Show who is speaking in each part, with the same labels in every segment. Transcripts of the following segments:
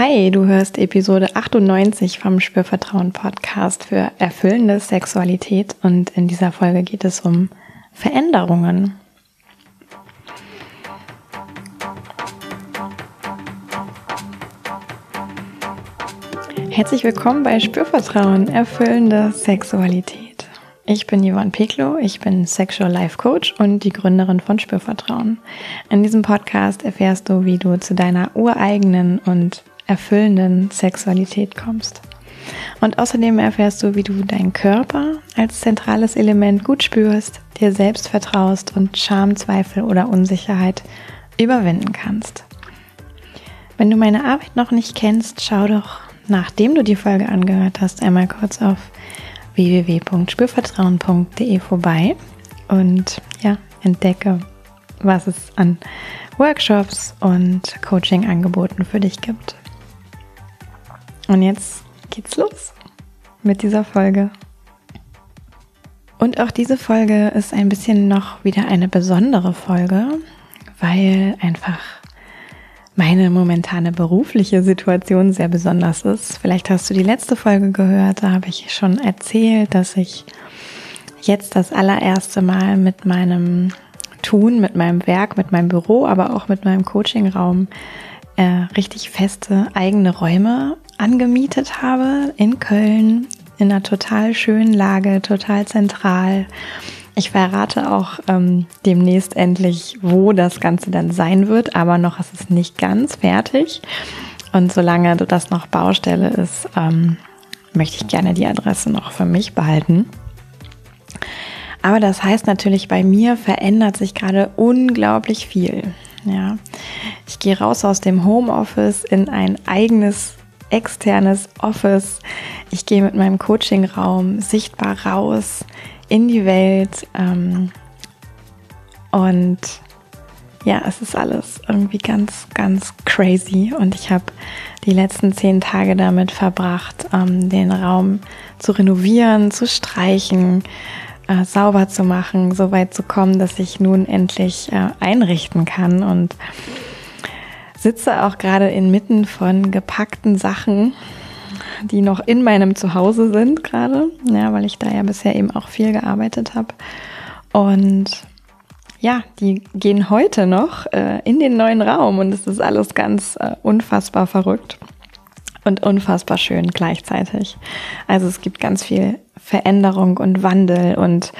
Speaker 1: Hi, du hörst Episode 98 vom Spürvertrauen Podcast für erfüllende Sexualität und in dieser Folge geht es um Veränderungen. Herzlich willkommen bei Spürvertrauen, erfüllende Sexualität. Ich bin Yvonne Peklo, ich bin Sexual Life Coach und die Gründerin von Spürvertrauen. In diesem Podcast erfährst du, wie du zu deiner ureigenen und erfüllenden Sexualität kommst. Und außerdem erfährst du, wie du deinen Körper als zentrales Element gut spürst, dir selbst vertraust und Scham, Zweifel oder Unsicherheit überwinden kannst. Wenn du meine Arbeit noch nicht kennst, schau doch nachdem du die Folge angehört hast, einmal kurz auf www.spürvertrauen.de vorbei und ja, entdecke, was es an Workshops und Coaching-Angeboten für dich gibt. Und jetzt geht's los mit dieser Folge. Und auch diese Folge ist ein bisschen noch wieder eine besondere Folge, weil einfach meine momentane berufliche Situation sehr besonders ist. Vielleicht hast du die letzte Folge gehört, da habe ich schon erzählt, dass ich jetzt das allererste Mal mit meinem Tun, mit meinem Werk, mit meinem Büro, aber auch mit meinem Coachingraum äh, richtig feste eigene Räume angemietet habe in Köln, in einer total schönen Lage, total zentral ich verrate auch ähm, demnächst endlich, wo das Ganze dann sein wird, aber noch ist es nicht ganz fertig. Und solange das noch Baustelle ist, ähm, möchte ich gerne die Adresse noch für mich behalten. Aber das heißt natürlich, bei mir verändert sich gerade unglaublich viel. Ja, ich gehe raus aus dem Homeoffice in ein eigenes externes Office. Ich gehe mit meinem Coachingraum sichtbar raus in die Welt. Ähm, und ja, es ist alles irgendwie ganz, ganz crazy. Und ich habe die letzten zehn Tage damit verbracht, ähm, den Raum zu renovieren, zu streichen, äh, sauber zu machen, so weit zu kommen, dass ich nun endlich äh, einrichten kann. Und sitze auch gerade inmitten von gepackten Sachen die noch in meinem Zuhause sind gerade, ja, weil ich da ja bisher eben auch viel gearbeitet habe. Und ja, die gehen heute noch äh, in den neuen Raum und es ist alles ganz äh, unfassbar verrückt und unfassbar schön gleichzeitig. Also es gibt ganz viel Veränderung und Wandel und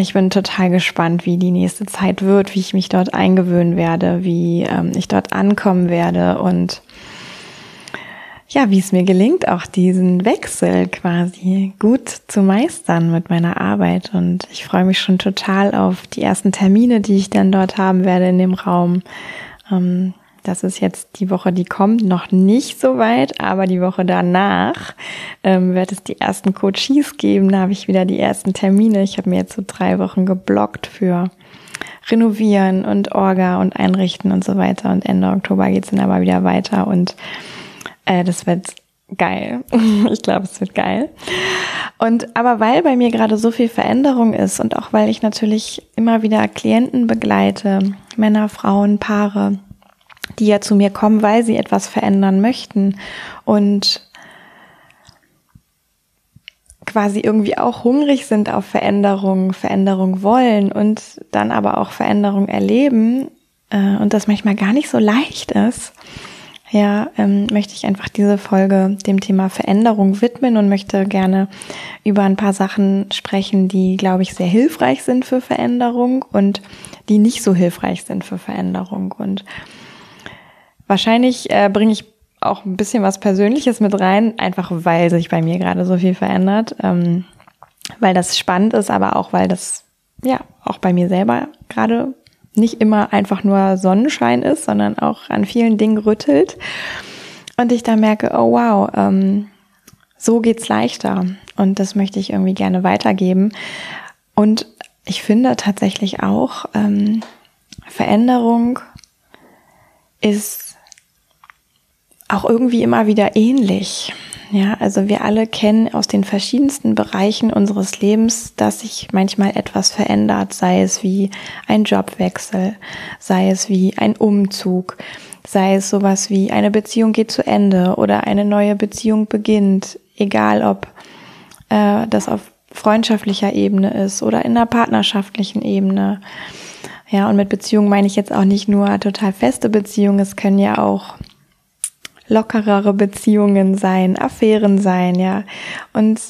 Speaker 1: ich bin total gespannt, wie die nächste Zeit wird, wie ich mich dort eingewöhnen werde, wie ähm, ich dort ankommen werde und ja, wie es mir gelingt, auch diesen Wechsel quasi gut zu meistern mit meiner Arbeit. Und ich freue mich schon total auf die ersten Termine, die ich dann dort haben werde in dem Raum. Ähm, das ist jetzt die Woche, die kommt, noch nicht so weit, aber die Woche danach ähm, wird es die ersten Coaches geben. Da habe ich wieder die ersten Termine. Ich habe mir jetzt so drei Wochen geblockt für Renovieren und Orga und Einrichten und so weiter. Und Ende Oktober geht's dann aber wieder weiter und äh, das wird geil. ich glaube, es wird geil. Und aber weil bei mir gerade so viel Veränderung ist und auch weil ich natürlich immer wieder Klienten begleite, Männer, Frauen, Paare, die ja zu mir kommen, weil sie etwas verändern möchten und quasi irgendwie auch hungrig sind auf Veränderung, Veränderung wollen und dann aber auch Veränderung erleben äh, und das manchmal gar nicht so leicht ist, ja, ähm, möchte ich einfach diese Folge dem Thema Veränderung widmen und möchte gerne über ein paar Sachen sprechen, die, glaube ich, sehr hilfreich sind für Veränderung und die nicht so hilfreich sind für Veränderung. Und wahrscheinlich äh, bringe ich auch ein bisschen was Persönliches mit rein, einfach weil sich bei mir gerade so viel verändert, ähm, weil das spannend ist, aber auch weil das ja auch bei mir selber gerade nicht immer einfach nur Sonnenschein ist, sondern auch an vielen Dingen rüttelt. Und ich da merke, oh wow, ähm, so geht's leichter. Und das möchte ich irgendwie gerne weitergeben. Und ich finde tatsächlich auch, ähm, Veränderung ist auch irgendwie immer wieder ähnlich. Ja, also wir alle kennen aus den verschiedensten Bereichen unseres Lebens, dass sich manchmal etwas verändert, sei es wie ein Jobwechsel, sei es wie ein Umzug, Sei es sowas wie eine Beziehung geht zu Ende oder eine neue Beziehung beginnt, egal ob äh, das auf freundschaftlicher Ebene ist oder in einer partnerschaftlichen Ebene. Ja, und mit Beziehung meine ich jetzt auch nicht nur total feste Beziehungen, es können ja auch lockerere Beziehungen sein, Affären sein, ja. Und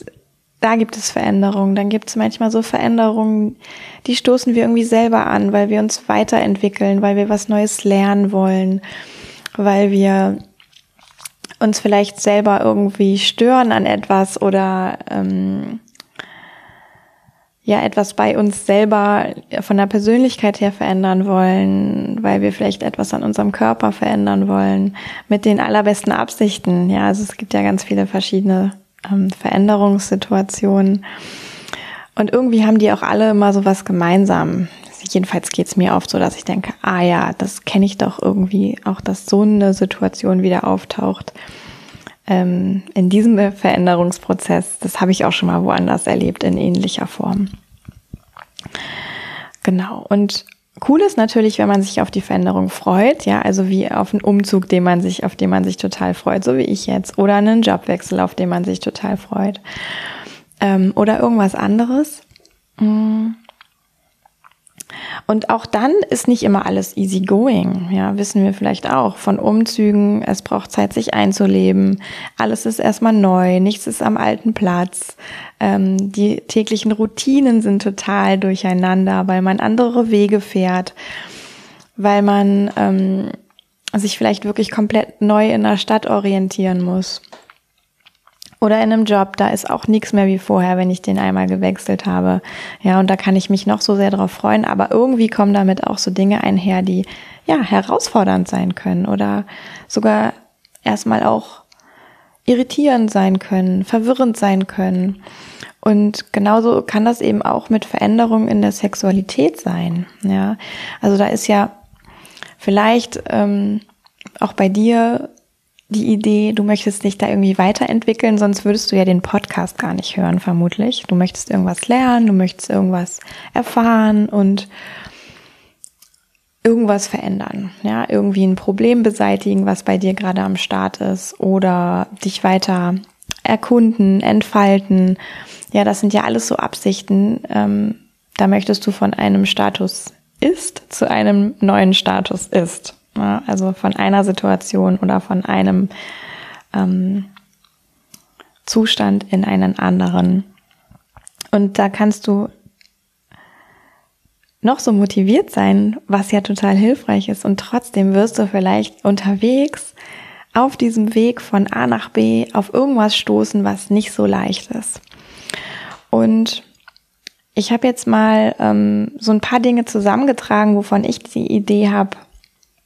Speaker 1: da gibt es Veränderungen. Dann gibt es manchmal so Veränderungen, die stoßen wir irgendwie selber an, weil wir uns weiterentwickeln, weil wir was Neues lernen wollen, weil wir uns vielleicht selber irgendwie stören an etwas oder ähm, ja etwas bei uns selber von der Persönlichkeit her verändern wollen, weil wir vielleicht etwas an unserem Körper verändern wollen, mit den allerbesten Absichten. Ja, also es gibt ja ganz viele verschiedene ähm, Veränderungssituationen. Und irgendwie haben die auch alle immer so was gemeinsam. Jedenfalls geht's mir oft so, dass ich denke, ah ja, das kenne ich doch irgendwie, auch dass so eine Situation wieder auftaucht. Ähm, in diesem Veränderungsprozess, das habe ich auch schon mal woanders erlebt, in ähnlicher Form. Genau. Und Cool ist natürlich, wenn man sich auf die Veränderung freut, ja, also wie auf einen Umzug, den man sich, auf den man sich total freut, so wie ich jetzt, oder einen Jobwechsel, auf den man sich total freut, ähm, oder irgendwas anderes. Mhm. Und auch dann ist nicht immer alles easy going. Ja, wissen wir vielleicht auch von Umzügen. Es braucht Zeit, sich einzuleben. Alles ist erstmal neu. Nichts ist am alten Platz. Ähm, die täglichen Routinen sind total durcheinander, weil man andere Wege fährt, weil man ähm, sich vielleicht wirklich komplett neu in der Stadt orientieren muss. Oder in einem Job, da ist auch nichts mehr wie vorher, wenn ich den einmal gewechselt habe. Ja, und da kann ich mich noch so sehr drauf freuen, aber irgendwie kommen damit auch so Dinge einher, die ja herausfordernd sein können oder sogar erstmal auch irritierend sein können, verwirrend sein können. Und genauso kann das eben auch mit Veränderungen in der Sexualität sein. Ja, also da ist ja vielleicht ähm, auch bei dir die Idee, du möchtest dich da irgendwie weiterentwickeln, sonst würdest du ja den Podcast gar nicht hören, vermutlich. Du möchtest irgendwas lernen, du möchtest irgendwas erfahren und irgendwas verändern, ja, irgendwie ein Problem beseitigen, was bei dir gerade am Start ist oder dich weiter erkunden, entfalten. Ja, das sind ja alles so Absichten. Ähm, da möchtest du von einem Status ist zu einem neuen Status ist. Ja, also von einer Situation oder von einem ähm, Zustand in einen anderen. Und da kannst du noch so motiviert sein, was ja total hilfreich ist. Und trotzdem wirst du vielleicht unterwegs auf diesem Weg von A nach B auf irgendwas stoßen, was nicht so leicht ist. Und ich habe jetzt mal ähm, so ein paar Dinge zusammengetragen, wovon ich die Idee habe,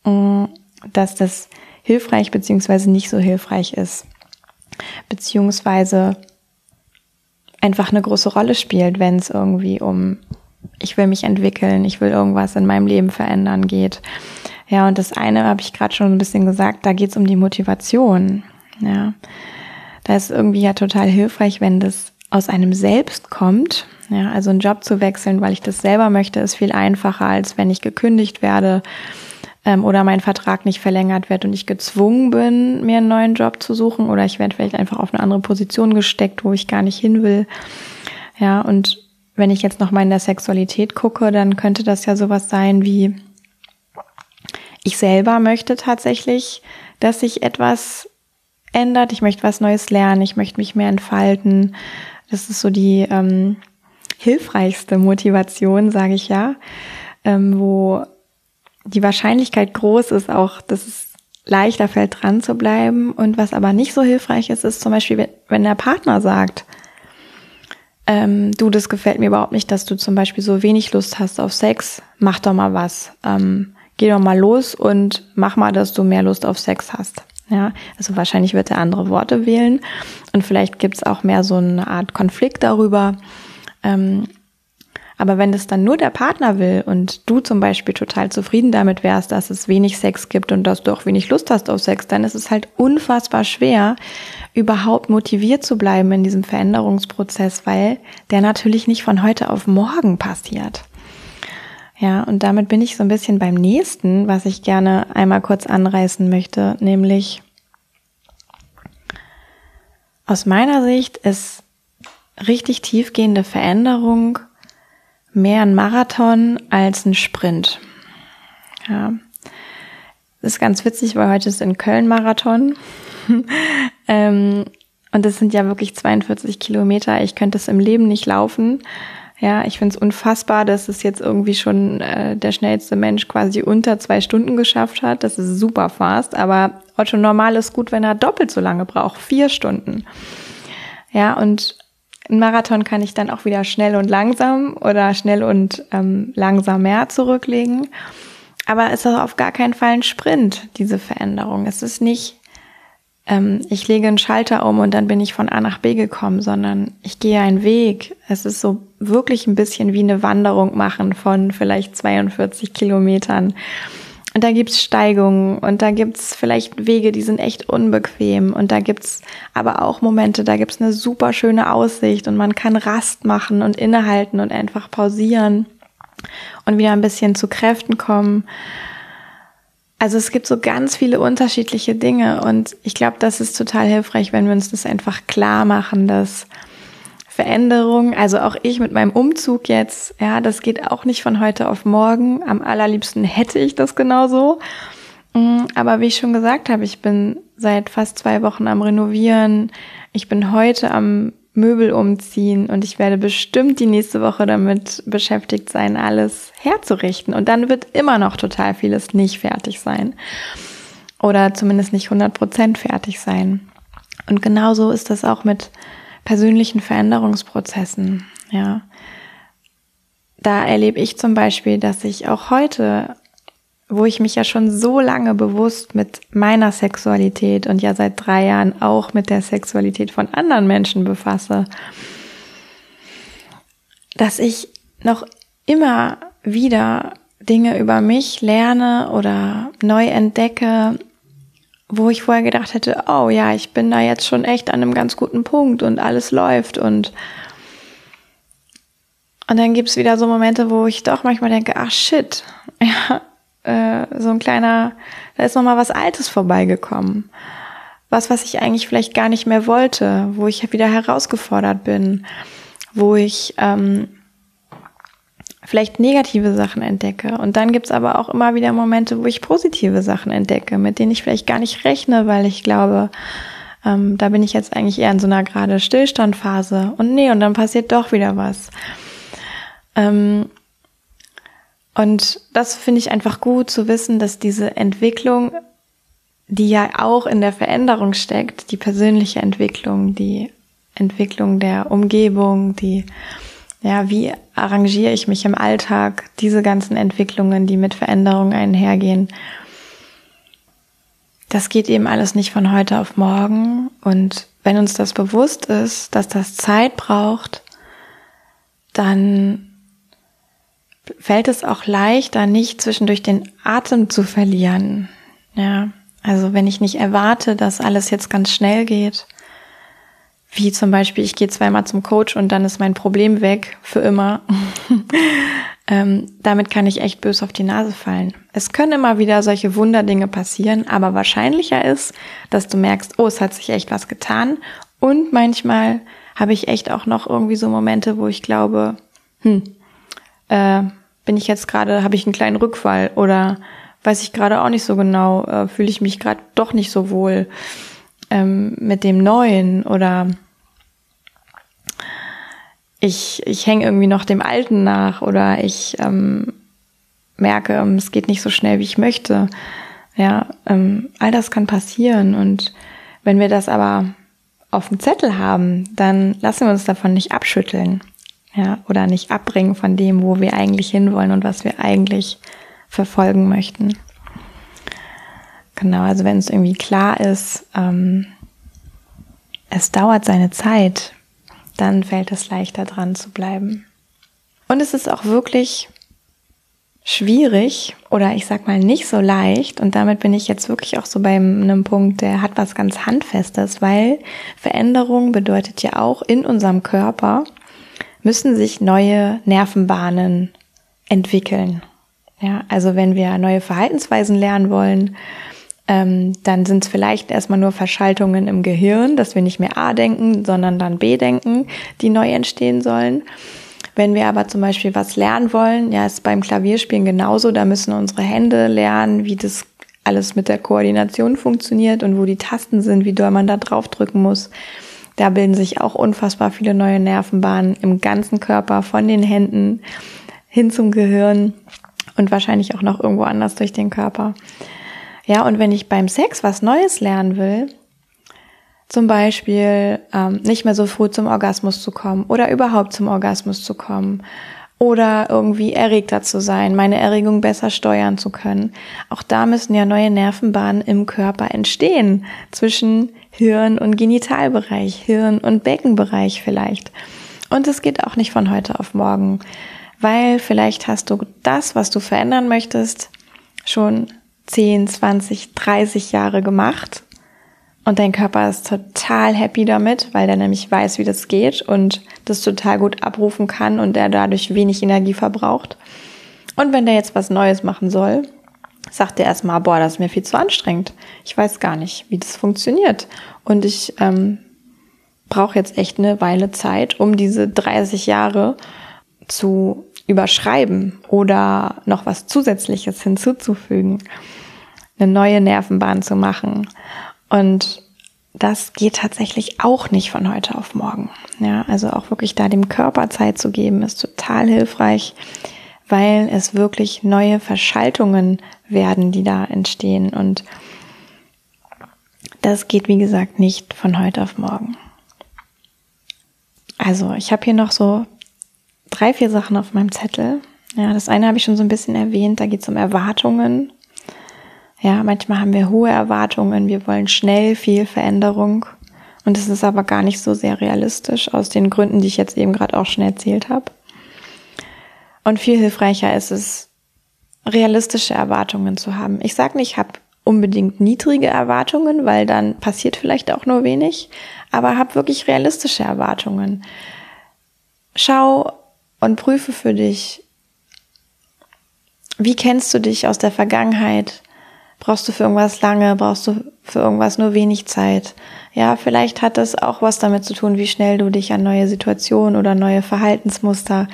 Speaker 1: dass das hilfreich beziehungsweise nicht so hilfreich ist, beziehungsweise einfach eine große Rolle spielt, wenn es irgendwie um ich will mich entwickeln, ich will irgendwas in meinem Leben verändern geht. Ja, und das eine habe ich gerade schon ein bisschen gesagt, da geht es um die Motivation. Ja, da ist irgendwie ja total hilfreich, wenn das aus einem selbst kommt. Ja, also einen Job zu wechseln, weil ich das selber möchte, ist viel einfacher, als wenn ich gekündigt werde ähm, oder mein Vertrag nicht verlängert wird und ich gezwungen bin, mir einen neuen Job zu suchen oder ich werde vielleicht einfach auf eine andere Position gesteckt, wo ich gar nicht hin will. Ja, und wenn ich jetzt noch mal in der Sexualität gucke, dann könnte das ja sowas sein wie, ich selber möchte tatsächlich, dass sich etwas ändert, ich möchte was Neues lernen, ich möchte mich mehr entfalten. Das ist so die ähm, hilfreichste Motivation, sage ich ja, ähm, wo die Wahrscheinlichkeit groß ist auch, dass es leichter fällt, dran zu bleiben. Und was aber nicht so hilfreich ist, ist zum Beispiel, wenn der Partner sagt, ähm, du, das gefällt mir überhaupt nicht, dass du zum Beispiel so wenig Lust hast auf Sex, mach doch mal was. Ähm, geh doch mal los und mach mal, dass du mehr Lust auf Sex hast. Ja, also wahrscheinlich wird er andere Worte wählen und vielleicht gibt's auch mehr so eine Art Konflikt darüber. Ähm, aber wenn es dann nur der Partner will und du zum Beispiel total zufrieden damit wärst, dass es wenig Sex gibt und dass du auch wenig Lust hast auf Sex, dann ist es halt unfassbar schwer, überhaupt motiviert zu bleiben in diesem Veränderungsprozess, weil der natürlich nicht von heute auf morgen passiert. Ja, und damit bin ich so ein bisschen beim nächsten, was ich gerne einmal kurz anreißen möchte, nämlich aus meiner Sicht ist richtig tiefgehende Veränderung mehr ein Marathon als ein Sprint. Ja. Das ist ganz witzig, weil heute ist in Köln Marathon. ähm, und das sind ja wirklich 42 Kilometer. Ich könnte es im Leben nicht laufen. Ja, ich finde es unfassbar, dass es jetzt irgendwie schon äh, der schnellste Mensch quasi unter zwei Stunden geschafft hat. Das ist super fast, aber Otto Normal ist gut, wenn er doppelt so lange braucht, vier Stunden. Ja, und ein Marathon kann ich dann auch wieder schnell und langsam oder schnell und ähm, langsam mehr zurücklegen. Aber es ist auf gar keinen Fall ein Sprint, diese Veränderung. Es ist nicht ähm, ich lege einen Schalter um und dann bin ich von A nach B gekommen, sondern ich gehe einen Weg. Es ist so wirklich ein bisschen wie eine Wanderung machen von vielleicht 42 Kilometern. Und da gibt's Steigungen und da gibt's vielleicht Wege, die sind echt unbequem. Und da gibt's aber auch Momente, da gibt's eine super schöne Aussicht und man kann Rast machen und innehalten und einfach pausieren und wieder ein bisschen zu Kräften kommen. Also es gibt so ganz viele unterschiedliche Dinge und ich glaube, das ist total hilfreich, wenn wir uns das einfach klar machen, dass Veränderung, also auch ich mit meinem Umzug jetzt, ja, das geht auch nicht von heute auf morgen. Am allerliebsten hätte ich das genauso. Mm, aber wie ich schon gesagt habe, ich bin seit fast zwei Wochen am Renovieren. Ich bin heute am Möbel umziehen und ich werde bestimmt die nächste Woche damit beschäftigt sein, alles herzurichten. Und dann wird immer noch total vieles nicht fertig sein. Oder zumindest nicht 100% fertig sein. Und genauso ist das auch mit persönlichen Veränderungsprozessen, ja. Da erlebe ich zum Beispiel, dass ich auch heute wo ich mich ja schon so lange bewusst mit meiner Sexualität und ja seit drei Jahren auch mit der Sexualität von anderen Menschen befasse, dass ich noch immer wieder Dinge über mich lerne oder neu entdecke, wo ich vorher gedacht hätte, oh ja, ich bin da jetzt schon echt an einem ganz guten Punkt und alles läuft und und dann gibt's wieder so Momente, wo ich doch manchmal denke, ach shit, ja, äh, so ein kleiner, da ist noch mal was Altes vorbeigekommen. Was, was ich eigentlich vielleicht gar nicht mehr wollte, wo ich wieder herausgefordert bin, wo ich ähm, vielleicht negative Sachen entdecke. Und dann gibt's aber auch immer wieder Momente, wo ich positive Sachen entdecke, mit denen ich vielleicht gar nicht rechne, weil ich glaube, ähm, da bin ich jetzt eigentlich eher in so einer gerade Stillstandphase. Und nee, und dann passiert doch wieder was. Ähm, und das finde ich einfach gut zu wissen, dass diese Entwicklung, die ja auch in der Veränderung steckt, die persönliche Entwicklung, die Entwicklung der Umgebung, die, ja, wie arrangiere ich mich im Alltag, diese ganzen Entwicklungen, die mit Veränderung einhergehen, das geht eben alles nicht von heute auf morgen. Und wenn uns das bewusst ist, dass das Zeit braucht, dann fällt es auch leichter, nicht zwischendurch den Atem zu verlieren. Ja, also wenn ich nicht erwarte, dass alles jetzt ganz schnell geht, wie zum Beispiel, ich gehe zweimal zum Coach und dann ist mein Problem weg für immer. ähm, damit kann ich echt bös auf die Nase fallen. Es können immer wieder solche Wunderdinge passieren, aber wahrscheinlicher ist, dass du merkst, oh, es hat sich echt was getan. Und manchmal habe ich echt auch noch irgendwie so Momente, wo ich glaube, hm, äh, bin ich jetzt gerade, habe ich einen kleinen Rückfall oder weiß ich gerade auch nicht so genau, äh, fühle ich mich gerade doch nicht so wohl ähm, mit dem Neuen oder ich, ich hänge irgendwie noch dem Alten nach oder ich ähm, merke, ähm, es geht nicht so schnell, wie ich möchte. Ja, ähm, all das kann passieren und wenn wir das aber auf dem Zettel haben, dann lassen wir uns davon nicht abschütteln ja, oder nicht abbringen von dem, wo wir eigentlich hinwollen und was wir eigentlich verfolgen möchten. Genau, also wenn es irgendwie klar ist, ähm, es dauert seine Zeit, dann fällt es leichter dran zu bleiben. Und es ist auch wirklich schwierig oder ich sag mal nicht so leicht und damit bin ich jetzt wirklich auch so bei einem Punkt, der hat was ganz Handfestes, weil Veränderung bedeutet ja auch in unserem Körper müssen sich neue Nervenbahnen entwickeln. Ja, also wenn wir neue Verhaltensweisen lernen wollen, ähm, dann sind es vielleicht erstmal nur Verschaltungen im Gehirn, dass wir nicht mehr A denken, sondern dann B denken, die neu entstehen sollen. Wenn wir aber zum Beispiel was lernen wollen, ja, ist beim Klavierspielen genauso, da müssen unsere Hände lernen, wie das alles mit der Koordination funktioniert und wo die Tasten sind, wie doll man da drauf drücken muss. Da bilden sich auch unfassbar viele neue Nervenbahnen im ganzen Körper, von den Händen hin zum Gehirn und wahrscheinlich auch noch irgendwo anders durch den Körper. Ja, und wenn ich beim Sex was Neues lernen will, zum Beispiel ähm, nicht mehr so früh zum Orgasmus zu kommen oder überhaupt zum Orgasmus zu kommen oder irgendwie erregter zu sein, meine Erregung besser steuern zu können. Auch da müssen ja neue Nervenbahnen im Körper entstehen zwischen Hirn und Genitalbereich, Hirn und Beckenbereich vielleicht. Und es geht auch nicht von heute auf morgen, weil vielleicht hast du das, was du verändern möchtest, schon 10, 20, 30 Jahre gemacht und dein Körper ist total happy damit, weil der nämlich weiß, wie das geht und das total gut abrufen kann und der dadurch wenig Energie verbraucht. Und wenn der jetzt was Neues machen soll, sagt er erstmal, boah, das ist mir viel zu anstrengend. Ich weiß gar nicht, wie das funktioniert. Und ich ähm, brauche jetzt echt eine Weile Zeit, um diese 30 Jahre zu überschreiben oder noch was Zusätzliches hinzuzufügen eine neue Nervenbahn zu machen. Und das geht tatsächlich auch nicht von heute auf morgen. Ja, also auch wirklich da dem Körper Zeit zu geben, ist total hilfreich, weil es wirklich neue Verschaltungen werden, die da entstehen. Und das geht, wie gesagt, nicht von heute auf morgen. Also, ich habe hier noch so drei, vier Sachen auf meinem Zettel. Ja, das eine habe ich schon so ein bisschen erwähnt, da geht es um Erwartungen. Ja, manchmal haben wir hohe Erwartungen, wir wollen schnell viel Veränderung und es ist aber gar nicht so sehr realistisch aus den Gründen, die ich jetzt eben gerade auch schon erzählt habe. Und viel hilfreicher ist es, realistische Erwartungen zu haben. Ich sage nicht, ich habe unbedingt niedrige Erwartungen, weil dann passiert vielleicht auch nur wenig, aber hab wirklich realistische Erwartungen. Schau und prüfe für dich, wie kennst du dich aus der Vergangenheit? Brauchst du für irgendwas lange? Brauchst du für irgendwas nur wenig Zeit? Ja, vielleicht hat das auch was damit zu tun, wie schnell du dich an neue Situationen oder neue Verhaltensmuster,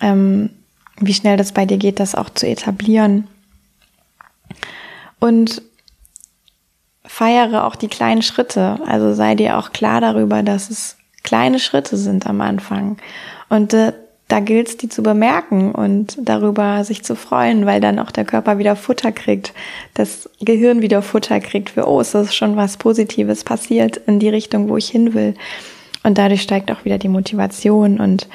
Speaker 1: ähm, wie schnell das bei dir geht, das auch zu etablieren. Und feiere auch die kleinen Schritte. Also sei dir auch klar darüber, dass es kleine Schritte sind am Anfang. Und äh, da gilt es, die zu bemerken und darüber sich zu freuen, weil dann auch der Körper wieder Futter kriegt, das Gehirn wieder Futter kriegt für, oh, es ist schon was Positives passiert in die Richtung, wo ich hin will. Und dadurch steigt auch wieder die Motivation und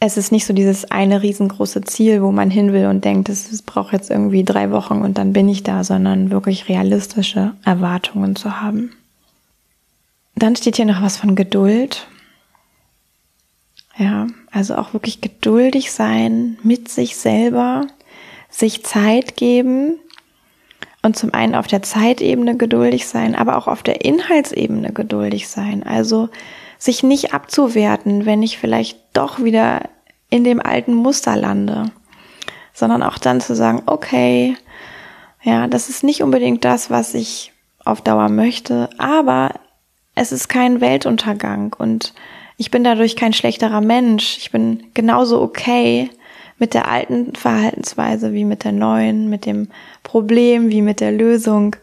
Speaker 1: es ist nicht so dieses eine riesengroße Ziel, wo man hin will und denkt, es braucht jetzt irgendwie drei Wochen und dann bin ich da, sondern wirklich realistische Erwartungen zu haben. Dann steht hier noch was von Geduld. Ja, also auch wirklich geduldig sein mit sich selber, sich Zeit geben und zum einen auf der Zeitebene geduldig sein, aber auch auf der Inhaltsebene geduldig sein. Also sich nicht abzuwerten, wenn ich vielleicht doch wieder in dem alten Muster lande, sondern auch dann zu sagen, okay, ja, das ist nicht unbedingt das, was ich auf Dauer möchte, aber es ist kein Weltuntergang und ich bin dadurch kein schlechterer Mensch. Ich bin genauso okay mit der alten Verhaltensweise wie mit der neuen, mit dem Problem wie mit der Lösung.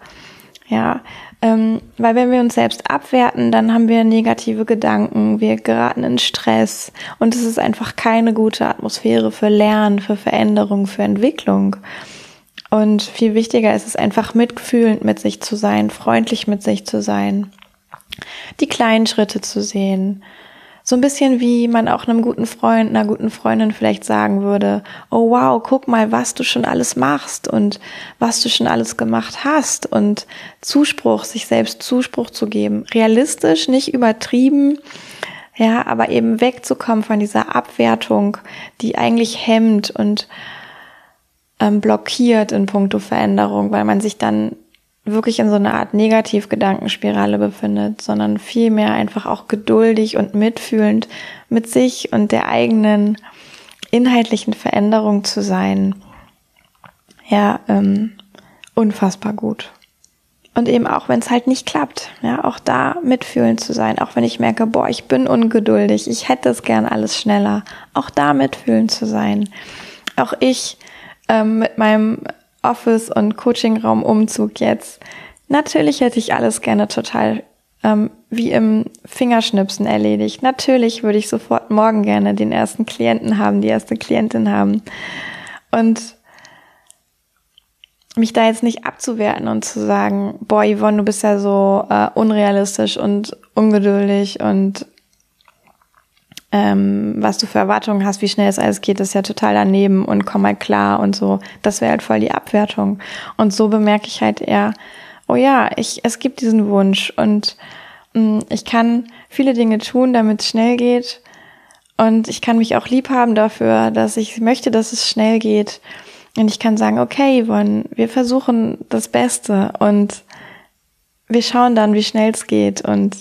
Speaker 1: Ja, ähm, weil wenn wir uns selbst abwerten, dann haben wir negative Gedanken, wir geraten in Stress und es ist einfach keine gute Atmosphäre für Lernen, für Veränderung, für Entwicklung. Und viel wichtiger ist es einfach mitfühlend mit sich zu sein, freundlich mit sich zu sein, die kleinen Schritte zu sehen, so ein bisschen wie man auch einem guten Freund, einer guten Freundin vielleicht sagen würde, oh wow, guck mal, was du schon alles machst und was du schon alles gemacht hast und Zuspruch, sich selbst Zuspruch zu geben. Realistisch, nicht übertrieben, ja, aber eben wegzukommen von dieser Abwertung, die eigentlich hemmt und ähm, blockiert in puncto Veränderung, weil man sich dann wirklich in so einer Art Negativgedankenspirale befindet, sondern vielmehr einfach auch geduldig und mitfühlend mit sich und der eigenen inhaltlichen Veränderung zu sein, ja, ähm, unfassbar gut. Und eben auch, wenn es halt nicht klappt, ja, auch da mitfühlen zu sein, auch wenn ich merke, boah, ich bin ungeduldig, ich hätte es gern alles schneller, auch da mitfühlen zu sein. Auch ich ähm, mit meinem Office- und Coachingraum-Umzug jetzt, natürlich hätte ich alles gerne total ähm, wie im Fingerschnipsen erledigt. Natürlich würde ich sofort morgen gerne den ersten Klienten haben, die erste Klientin haben. Und mich da jetzt nicht abzuwerten und zu sagen, boah, Yvonne, du bist ja so äh, unrealistisch und ungeduldig und ähm, was du für Erwartungen hast, wie schnell es alles geht, ist ja total daneben und komm mal klar und so. Das wäre halt voll die Abwertung. Und so bemerke ich halt eher, oh ja, ich, es gibt diesen Wunsch und mh, mm, ich kann viele Dinge tun, damit es schnell geht. Und ich kann mich auch lieb haben dafür, dass ich möchte, dass es schnell geht. Und ich kann sagen, okay, Yvonne, wir versuchen das Beste und wir schauen dann, wie schnell es geht. Und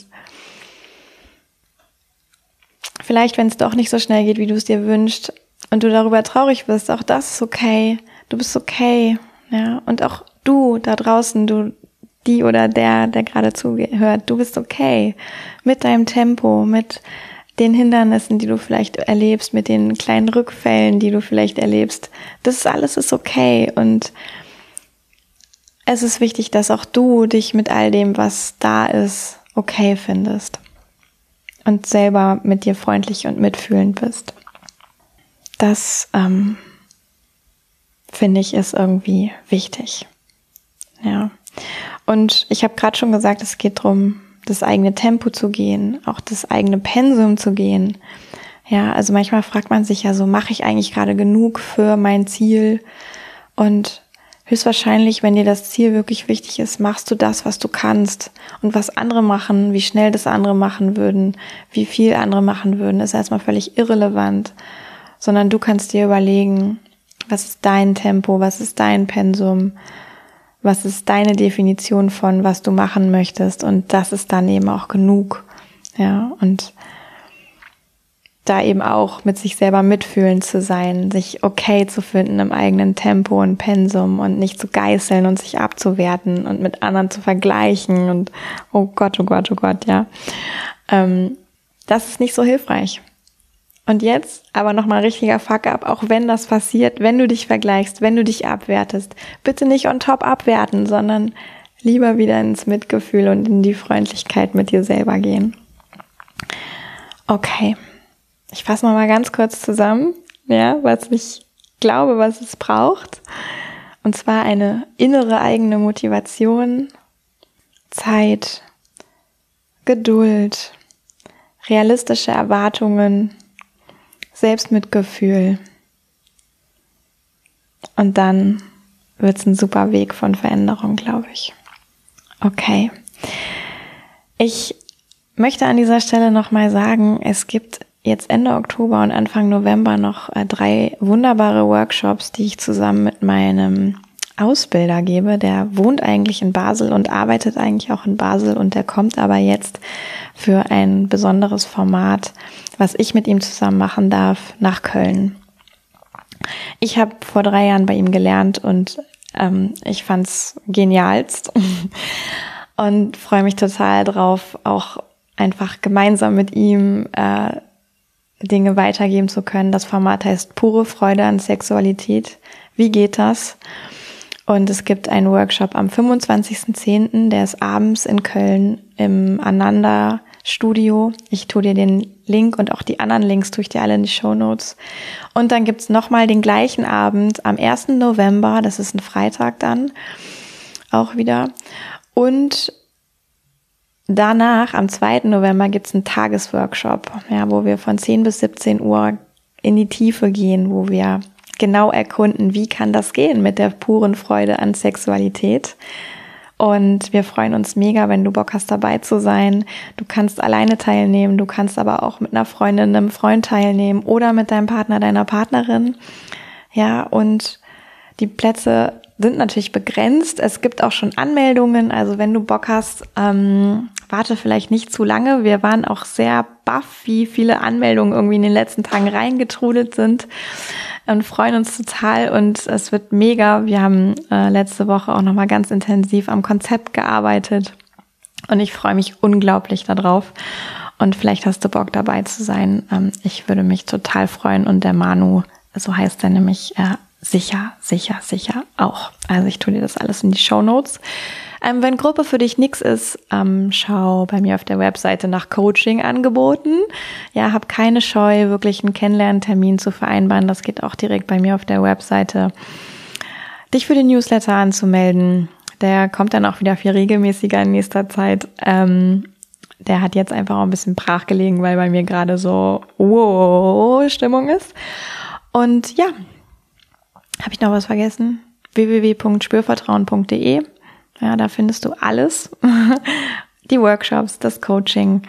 Speaker 1: vielleicht, wenn es doch nicht so schnell geht, wie du es dir wünschst und du darüber traurig bist, auch das ist okay. Du bist okay. Ja, und auch du da draußen, du die oder der, der gerade zuhört, du bist okay mit deinem Tempo, mit den Hindernissen, die du vielleicht erlebst, mit den kleinen Rückfällen, die du vielleicht erlebst. Das alles ist okay und es ist wichtig, dass auch du dich mit all dem, was da ist, okay findest und selber mit dir freundlich und mitfühlend bist. Das ähm, finde ich ist irgendwie wichtig. Ja. Und ich habe gerade schon gesagt, es geht darum, das eigene Tempo zu gehen, auch das eigene Pensum zu gehen. Ja, also manchmal fragt man sich ja so, mache ich eigentlich gerade genug für mein Ziel? Und höchstwahrscheinlich, wenn dir das Ziel wirklich wichtig ist, machst du das, was du kannst. Und was andere machen, wie schnell das andere machen würden, wie viel andere machen würden, ist erstmal völlig irrelevant. Sondern du kannst dir überlegen, was ist dein Tempo, was ist dein Pensum, was ist deine Definition von, was du machen möchtest und das ist dann eben auch genug. Ja, und da eben auch mit sich selber mitfühlen zu sein, sich okay zu finden im eigenen Tempo und Pensum und nicht zu geißeln und sich abzuwerten und mit anderen zu vergleichen und oh Gott, oh Gott, oh Gott, ja. Ähm, das ist nicht so hilfreich. Und jetzt aber nochmal richtiger Fuck-up, auch wenn das passiert, wenn du dich vergleichst, wenn du dich abwertest. Bitte nicht on top abwerten, sondern lieber wieder ins Mitgefühl und in die Freundlichkeit mit dir selber gehen. Okay. Ich fasse nochmal ganz kurz zusammen, ja, was ich glaube, was es braucht. Und zwar eine innere eigene Motivation, Zeit, Geduld, realistische Erwartungen, Selbstmitgefühl. Und dann wird es ein super Weg von Veränderung, glaube ich. Okay. Ich möchte an dieser Stelle nochmal sagen, es gibt jetzt Ende Oktober und Anfang November noch äh, drei wunderbare Workshops, die ich zusammen mit meinem Ausbilder gebe. Der wohnt eigentlich in Basel und arbeitet eigentlich auch in Basel und der kommt aber jetzt für ein besonderes Format, was ich mit ihm zusammen machen darf, nach Köln. Ich habe vor drei Jahren bei ihm gelernt und ähm, ich fand's genialst und freue mich total drauf, auch einfach gemeinsam mit ihm äh, Dinge weitergeben zu können. Das Format heißt pure Freude an Sexualität. Wie geht das? Und es gibt einen Workshop am 25.10., der ist abends in Köln im Ananda Studio. Ich tue dir den Link und auch die anderen Links tue ich dir alle in die Show Notes. Und dann gibt's nochmal den gleichen Abend am 1. November, das ist ein Freitag dann, auch wieder. Und danach, am 2. November, gibt's einen Tagesworkshop, ja, wo wir von 10 bis 17 Uhr in die Tiefe gehen, wo wir genau erkunden, wie kann das gehen mit der puren Freude an Sexualität. Und wir freuen uns mega, wenn du Bock hast, dabei zu sein. Du kannst alleine teilnehmen, du kannst aber auch mit einer Freundin, einem Freund teilnehmen oder mit deinem Partner, deiner Partnerin. Ja, und die Plätze sind natürlich begrenzt. Es gibt auch schon Anmeldungen. Also wenn du Bock hast, ähm, warte vielleicht nicht zu lange. Wir waren auch sehr baff, wie viele Anmeldungen irgendwie in den letzten Tagen reingetrudelt sind und freuen uns total und es wird mega. Wir haben äh, letzte Woche auch nochmal ganz intensiv am Konzept gearbeitet und ich freue mich unglaublich darauf. Und vielleicht hast du Bock dabei zu sein. Ähm, ich würde mich total freuen und der Manu, so heißt er nämlich, äh, sicher, sicher, sicher auch. Also ich tue dir das alles in die Show Notes. Ähm, wenn Gruppe für dich nix ist, ähm, schau bei mir auf der Webseite nach Coaching-Angeboten. Ja, hab keine Scheu, wirklich einen Kennenlerntermin zu vereinbaren. Das geht auch direkt bei mir auf der Webseite. Dich für den Newsletter anzumelden. Der kommt dann auch wieder viel regelmäßiger in nächster Zeit. Ähm, der hat jetzt einfach auch ein bisschen brach gelegen, weil bei mir gerade so wow Stimmung ist. Und ja, habe ich noch was vergessen? www.spürvertrauen.de ja, da findest du alles. Die Workshops, das Coaching.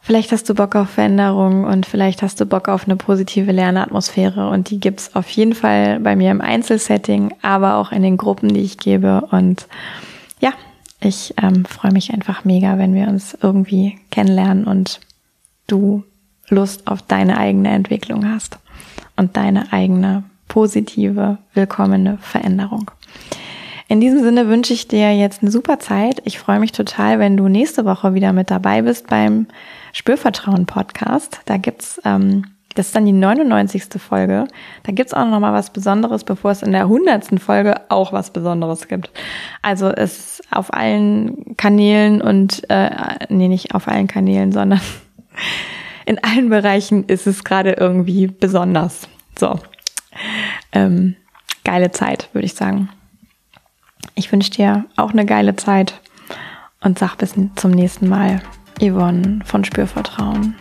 Speaker 1: Vielleicht hast du Bock auf Veränderung und vielleicht hast du Bock auf eine positive Lernatmosphäre und die gibt's auf jeden Fall bei mir im Einzelsetting, aber auch in den Gruppen, die ich gebe. Und ja, ich ähm, freue mich einfach mega, wenn wir uns irgendwie kennenlernen und du Lust auf deine eigene Entwicklung hast und deine eigene positive, willkommene Veränderung. In diesem Sinne wünsche ich dir jetzt eine super Zeit. Ich freue mich total, wenn du nächste Woche wieder mit dabei bist beim Spürvertrauen Podcast. Da gibt's, ähm, das ist dann die 99. Folge. Da gibt's auch noch mal was Besonderes, bevor es in der 100. Folge auch was Besonderes gibt. Also es auf allen Kanälen und, äh, nee, nicht auf allen Kanälen, sondern in allen Bereichen ist es gerade irgendwie besonders. So. Ähm, geile Zeit, würde ich sagen. Ich wünsche dir auch eine geile Zeit und sag bis zum nächsten Mal. Yvonne von Spürvertrauen.